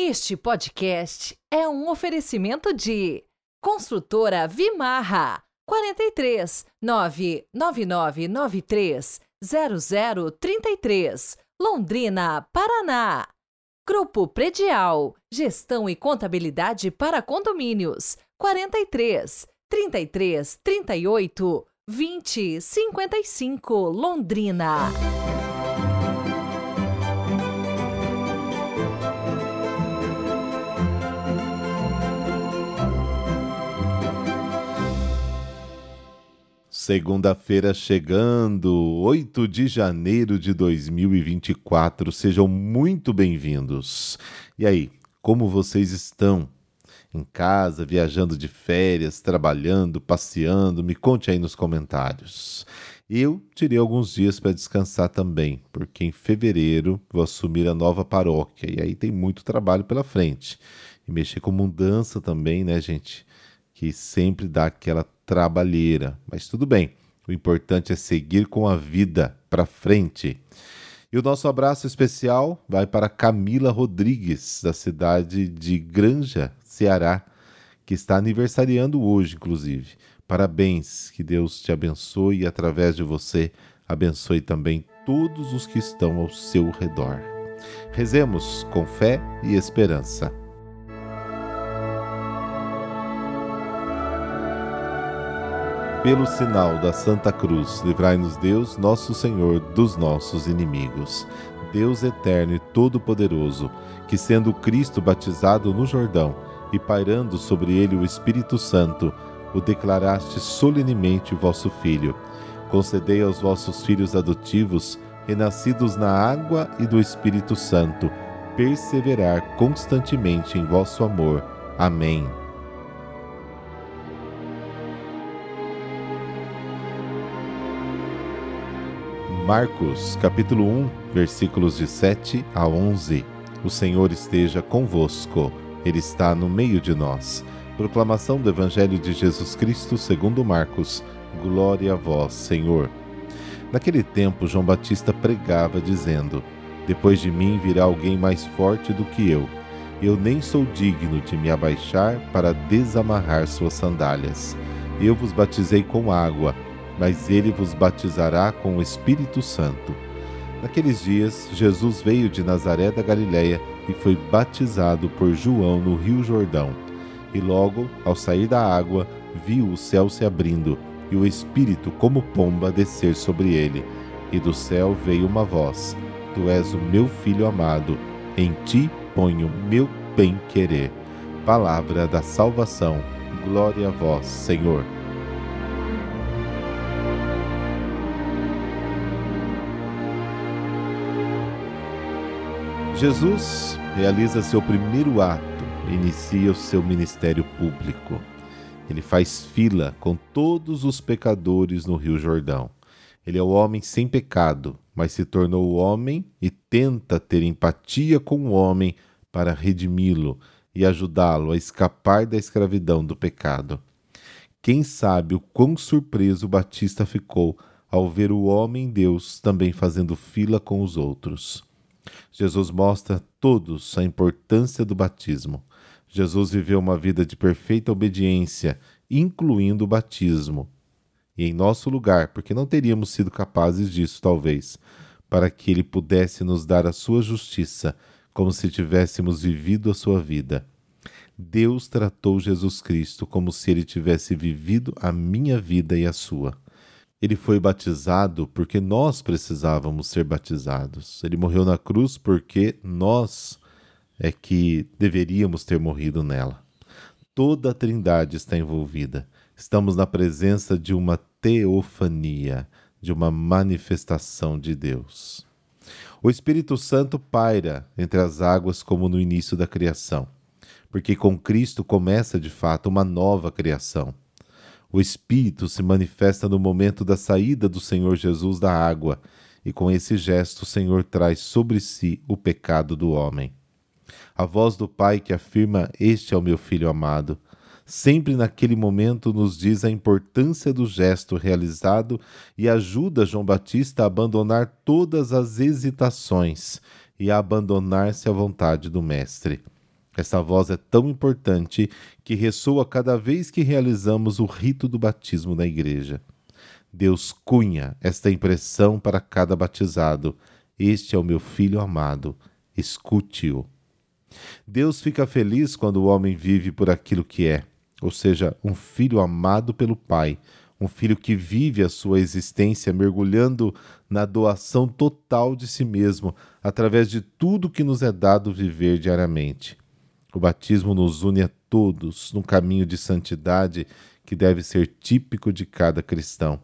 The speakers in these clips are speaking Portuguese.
Este podcast é um oferecimento de Construtora Vimarra 43 99993 0033 Londrina, Paraná. Grupo Predial Gestão e Contabilidade para Condomínios 43 33 38 20 55 Londrina. Segunda-feira chegando, 8 de janeiro de 2024. Sejam muito bem-vindos. E aí, como vocês estão? Em casa, viajando de férias, trabalhando, passeando? Me conte aí nos comentários. Eu tirei alguns dias para descansar também, porque em fevereiro vou assumir a nova paróquia e aí tem muito trabalho pela frente. E mexer com mudança também, né, gente? Que sempre dá aquela trabalheira, mas tudo bem. O importante é seguir com a vida para frente. E o nosso abraço especial vai para Camila Rodrigues, da cidade de Granja, Ceará, que está aniversariando hoje, inclusive. Parabéns, que Deus te abençoe e através de você abençoe também todos os que estão ao seu redor. Rezemos com fé e esperança. Pelo sinal da Santa Cruz, livrai-nos Deus, nosso Senhor, dos nossos inimigos. Deus eterno e todo-poderoso, que sendo Cristo batizado no Jordão e pairando sobre ele o Espírito Santo, o declaraste solenemente vosso Filho. Concedei aos vossos filhos adotivos, renascidos na água e do Espírito Santo, perseverar constantemente em vosso amor. Amém. Marcos, capítulo 1, versículos de 7 a 11. O Senhor esteja convosco. Ele está no meio de nós. Proclamação do Evangelho de Jesus Cristo, segundo Marcos. Glória a vós, Senhor. Naquele tempo, João Batista pregava, dizendo: Depois de mim virá alguém mais forte do que eu. Eu nem sou digno de me abaixar para desamarrar suas sandálias. Eu vos batizei com água mas ele vos batizará com o Espírito Santo. Naqueles dias, Jesus veio de Nazaré da Galiléia e foi batizado por João no Rio Jordão. E logo, ao sair da água, viu o céu se abrindo e o Espírito, como pomba, descer sobre ele. E do céu veio uma voz: Tu és o meu filho amado, em ti ponho meu bem-querer. Palavra da salvação. Glória a vós, Senhor. Jesus realiza seu primeiro ato, inicia o seu ministério público. Ele faz fila com todos os pecadores no Rio Jordão. Ele é o homem sem pecado, mas se tornou homem e tenta ter empatia com o homem para redimi-lo e ajudá-lo a escapar da escravidão do pecado. Quem sabe o quão surpreso Batista ficou ao ver o homem Deus também fazendo fila com os outros. Jesus mostra a todos a importância do batismo. Jesus viveu uma vida de perfeita obediência, incluindo o batismo. E em nosso lugar, porque não teríamos sido capazes disso, talvez, para que ele pudesse nos dar a sua justiça, como se tivéssemos vivido a sua vida. Deus tratou Jesus Cristo como se ele tivesse vivido a minha vida e a sua. Ele foi batizado porque nós precisávamos ser batizados. Ele morreu na cruz porque nós é que deveríamos ter morrido nela. Toda a Trindade está envolvida. Estamos na presença de uma teofania, de uma manifestação de Deus. O Espírito Santo paira entre as águas como no início da criação, porque com Cristo começa de fato uma nova criação. O Espírito se manifesta no momento da saída do Senhor Jesus da água, e com esse gesto o Senhor traz sobre si o pecado do homem. A voz do Pai que afirma: Este é o meu filho amado, sempre naquele momento nos diz a importância do gesto realizado e ajuda João Batista a abandonar todas as hesitações e a abandonar-se à vontade do Mestre. Essa voz é tão importante que ressoa cada vez que realizamos o rito do batismo na igreja. Deus cunha esta impressão para cada batizado: Este é o meu filho amado, escute-o. Deus fica feliz quando o homem vive por aquilo que é, ou seja, um filho amado pelo Pai, um filho que vive a sua existência mergulhando na doação total de si mesmo, através de tudo que nos é dado viver diariamente. O batismo nos une a todos num caminho de santidade que deve ser típico de cada cristão.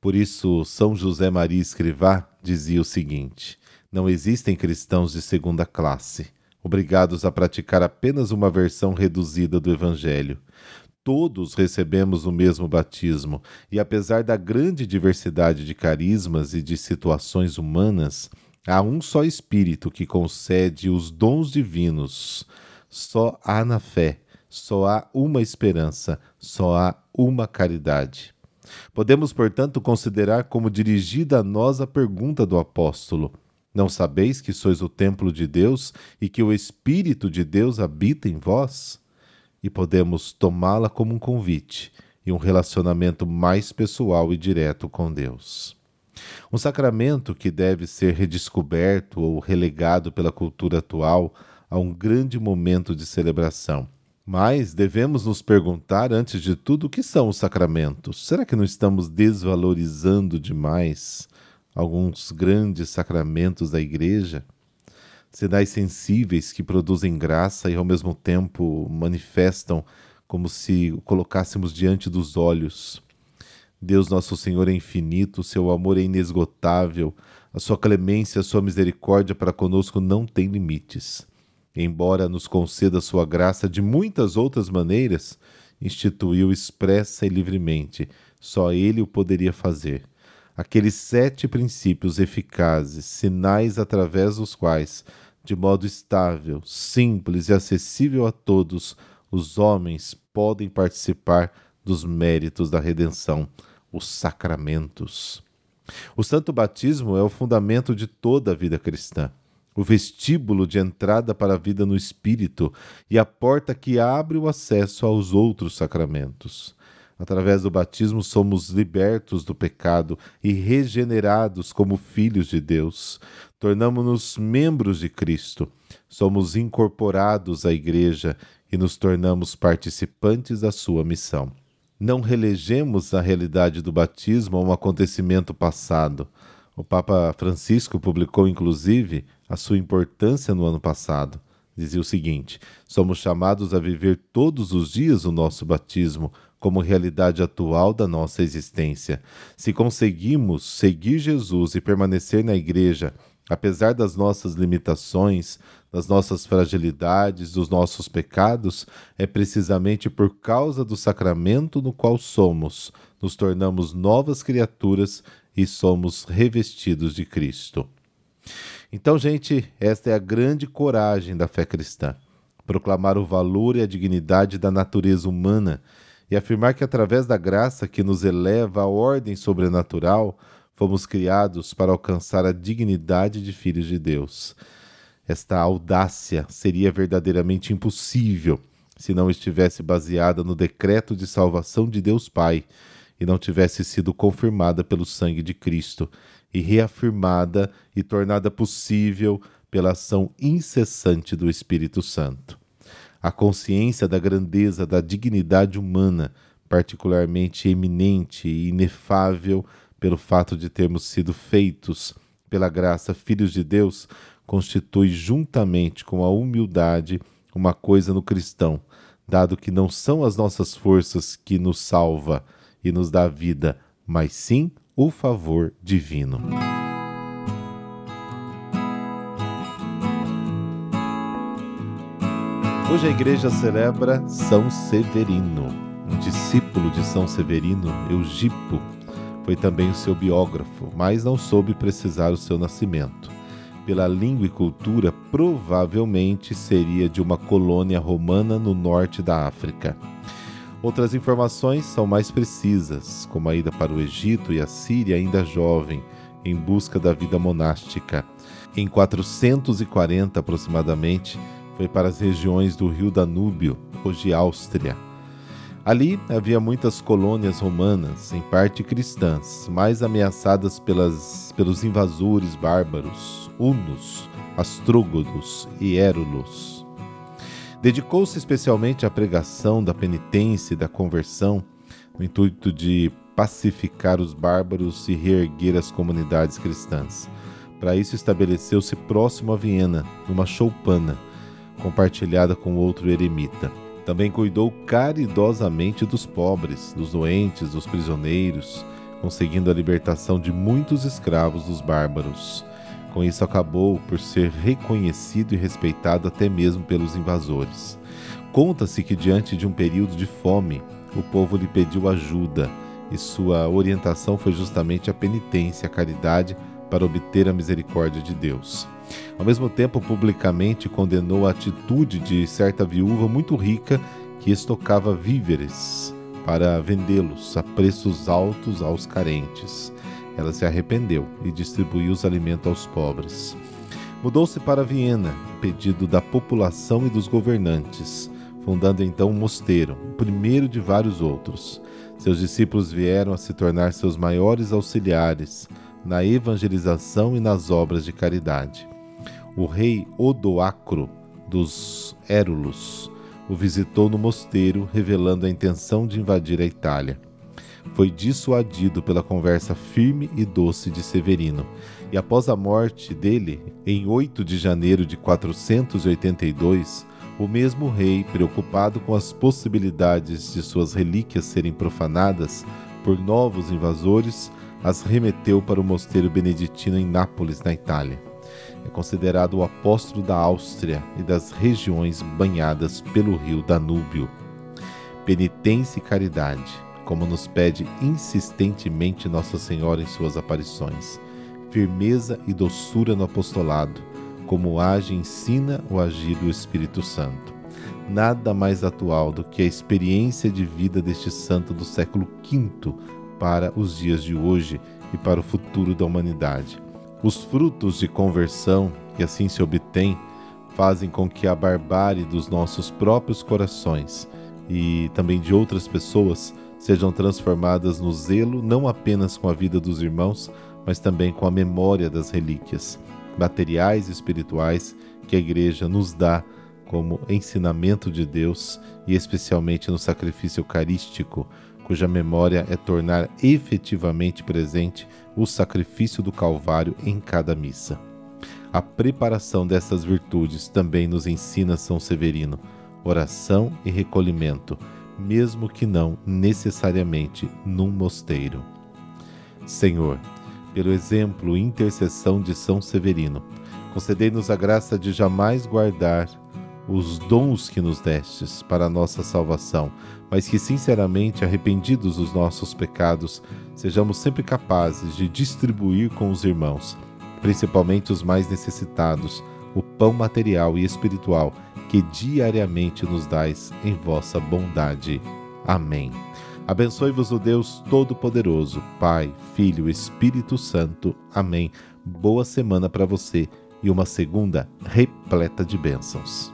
Por isso, São José Maria Escrivá dizia o seguinte: Não existem cristãos de segunda classe, obrigados a praticar apenas uma versão reduzida do Evangelho. Todos recebemos o mesmo batismo, e apesar da grande diversidade de carismas e de situações humanas, Há um só Espírito que concede os dons divinos. Só há na fé, só há uma esperança, só há uma caridade. Podemos, portanto, considerar como dirigida a nós a pergunta do apóstolo: Não sabeis que sois o templo de Deus e que o Espírito de Deus habita em vós? E podemos tomá-la como um convite e um relacionamento mais pessoal e direto com Deus. Um sacramento que deve ser redescoberto ou relegado pela cultura atual a um grande momento de celebração. Mas devemos nos perguntar, antes de tudo, o que são os sacramentos? Será que não estamos desvalorizando demais alguns grandes sacramentos da Igreja? Sinais sensíveis que produzem graça e ao mesmo tempo manifestam como se colocássemos diante dos olhos Deus Nosso Senhor é infinito, seu amor é inesgotável, a sua clemência, a sua misericórdia para conosco não tem limites. Embora nos conceda sua graça de muitas outras maneiras, instituiu expressa e livremente, só ele o poderia fazer. Aqueles sete princípios eficazes, sinais através dos quais, de modo estável, simples e acessível a todos, os homens podem participar dos méritos da redenção os sacramentos. O santo batismo é o fundamento de toda a vida cristã, o vestíbulo de entrada para a vida no espírito e a porta que abre o acesso aos outros sacramentos. Através do batismo somos libertos do pecado e regenerados como filhos de Deus. Tornamos-nos membros de Cristo. Somos incorporados à Igreja e nos tornamos participantes da sua missão não relegemos a realidade do batismo a um acontecimento passado. O Papa Francisco publicou, inclusive, a sua importância no ano passado. Dizia o seguinte: somos chamados a viver todos os dias o nosso batismo como realidade atual da nossa existência. Se conseguimos seguir Jesus e permanecer na Igreja, apesar das nossas limitações, das nossas fragilidades, dos nossos pecados, é precisamente por causa do sacramento no qual somos, nos tornamos novas criaturas e somos revestidos de Cristo. Então, gente, esta é a grande coragem da fé cristã: proclamar o valor e a dignidade da natureza humana e afirmar que, através da graça que nos eleva à ordem sobrenatural, fomos criados para alcançar a dignidade de filhos de Deus. Esta audácia seria verdadeiramente impossível se não estivesse baseada no decreto de salvação de Deus Pai e não tivesse sido confirmada pelo sangue de Cristo e reafirmada e tornada possível pela ação incessante do Espírito Santo. A consciência da grandeza da dignidade humana, particularmente eminente e inefável pelo fato de termos sido feitos pela graça filhos de Deus, constitui juntamente com a humildade uma coisa no cristão, dado que não são as nossas forças que nos salva e nos dá vida, mas sim o favor divino. Hoje a igreja celebra São Severino, um discípulo de São Severino, Eugipo. Foi também o seu biógrafo, mas não soube precisar o seu nascimento pela língua e cultura, provavelmente seria de uma colônia romana no norte da África. Outras informações são mais precisas, como a ida para o Egito e a Síria ainda jovem, em busca da vida monástica. Em 440 aproximadamente, foi para as regiões do rio Danúbio, hoje Áustria. Ali havia muitas colônias romanas, em parte cristãs, mais ameaçadas pelas, pelos invasores bárbaros, hunos, astrógodos e érulos. Dedicou-se especialmente à pregação da penitência e da conversão, no intuito de pacificar os bárbaros e reerguer as comunidades cristãs. Para isso, estabeleceu-se próximo a Viena, numa choupana, compartilhada com outro eremita. Também cuidou caridosamente dos pobres, dos doentes, dos prisioneiros, conseguindo a libertação de muitos escravos dos bárbaros. Com isso, acabou por ser reconhecido e respeitado até mesmo pelos invasores. Conta-se que, diante de um período de fome, o povo lhe pediu ajuda e sua orientação foi justamente a penitência, a caridade para obter a misericórdia de Deus. Ao mesmo tempo, publicamente condenou a atitude de certa viúva muito rica que estocava víveres para vendê-los a preços altos aos carentes. Ela se arrependeu e distribuiu os alimentos aos pobres. Mudou-se para Viena, pedido da população e dos governantes, fundando então um mosteiro, o primeiro de vários outros. Seus discípulos vieram a se tornar seus maiores auxiliares na evangelização e nas obras de caridade o rei Odoacro dos Érulos o visitou no mosteiro, revelando a intenção de invadir a Itália. Foi dissuadido pela conversa firme e doce de Severino, e após a morte dele, em 8 de janeiro de 482, o mesmo rei, preocupado com as possibilidades de suas relíquias serem profanadas por novos invasores, as remeteu para o mosteiro beneditino em Nápoles, na Itália. É considerado o apóstolo da Áustria e das regiões banhadas pelo rio Danúbio. Penitência e caridade, como nos pede insistentemente Nossa Senhora em suas aparições. Firmeza e doçura no apostolado, como age e ensina o agir do Espírito Santo. Nada mais atual do que a experiência de vida deste santo do século V para os dias de hoje e para o futuro da humanidade os frutos de conversão que assim se obtém fazem com que a barbárie dos nossos próprios corações e também de outras pessoas sejam transformadas no zelo não apenas com a vida dos irmãos, mas também com a memória das relíquias materiais e espirituais que a Igreja nos dá como ensinamento de Deus e especialmente no sacrifício eucarístico, cuja memória é tornar efetivamente presente o sacrifício do Calvário em cada missa. A preparação dessas virtudes também nos ensina São Severino, oração e recolhimento, mesmo que não necessariamente num mosteiro. Senhor, pelo exemplo e intercessão de São Severino, concedei-nos a graça de jamais guardar os dons que nos destes para a nossa salvação, mas que, sinceramente, arrependidos dos nossos pecados, sejamos sempre capazes de distribuir com os irmãos, principalmente os mais necessitados, o pão material e espiritual que diariamente nos dais em vossa bondade. Amém. Abençoe-vos o Deus Todo-Poderoso, Pai, Filho Espírito Santo. Amém. Boa semana para você e uma segunda repleta de bênçãos.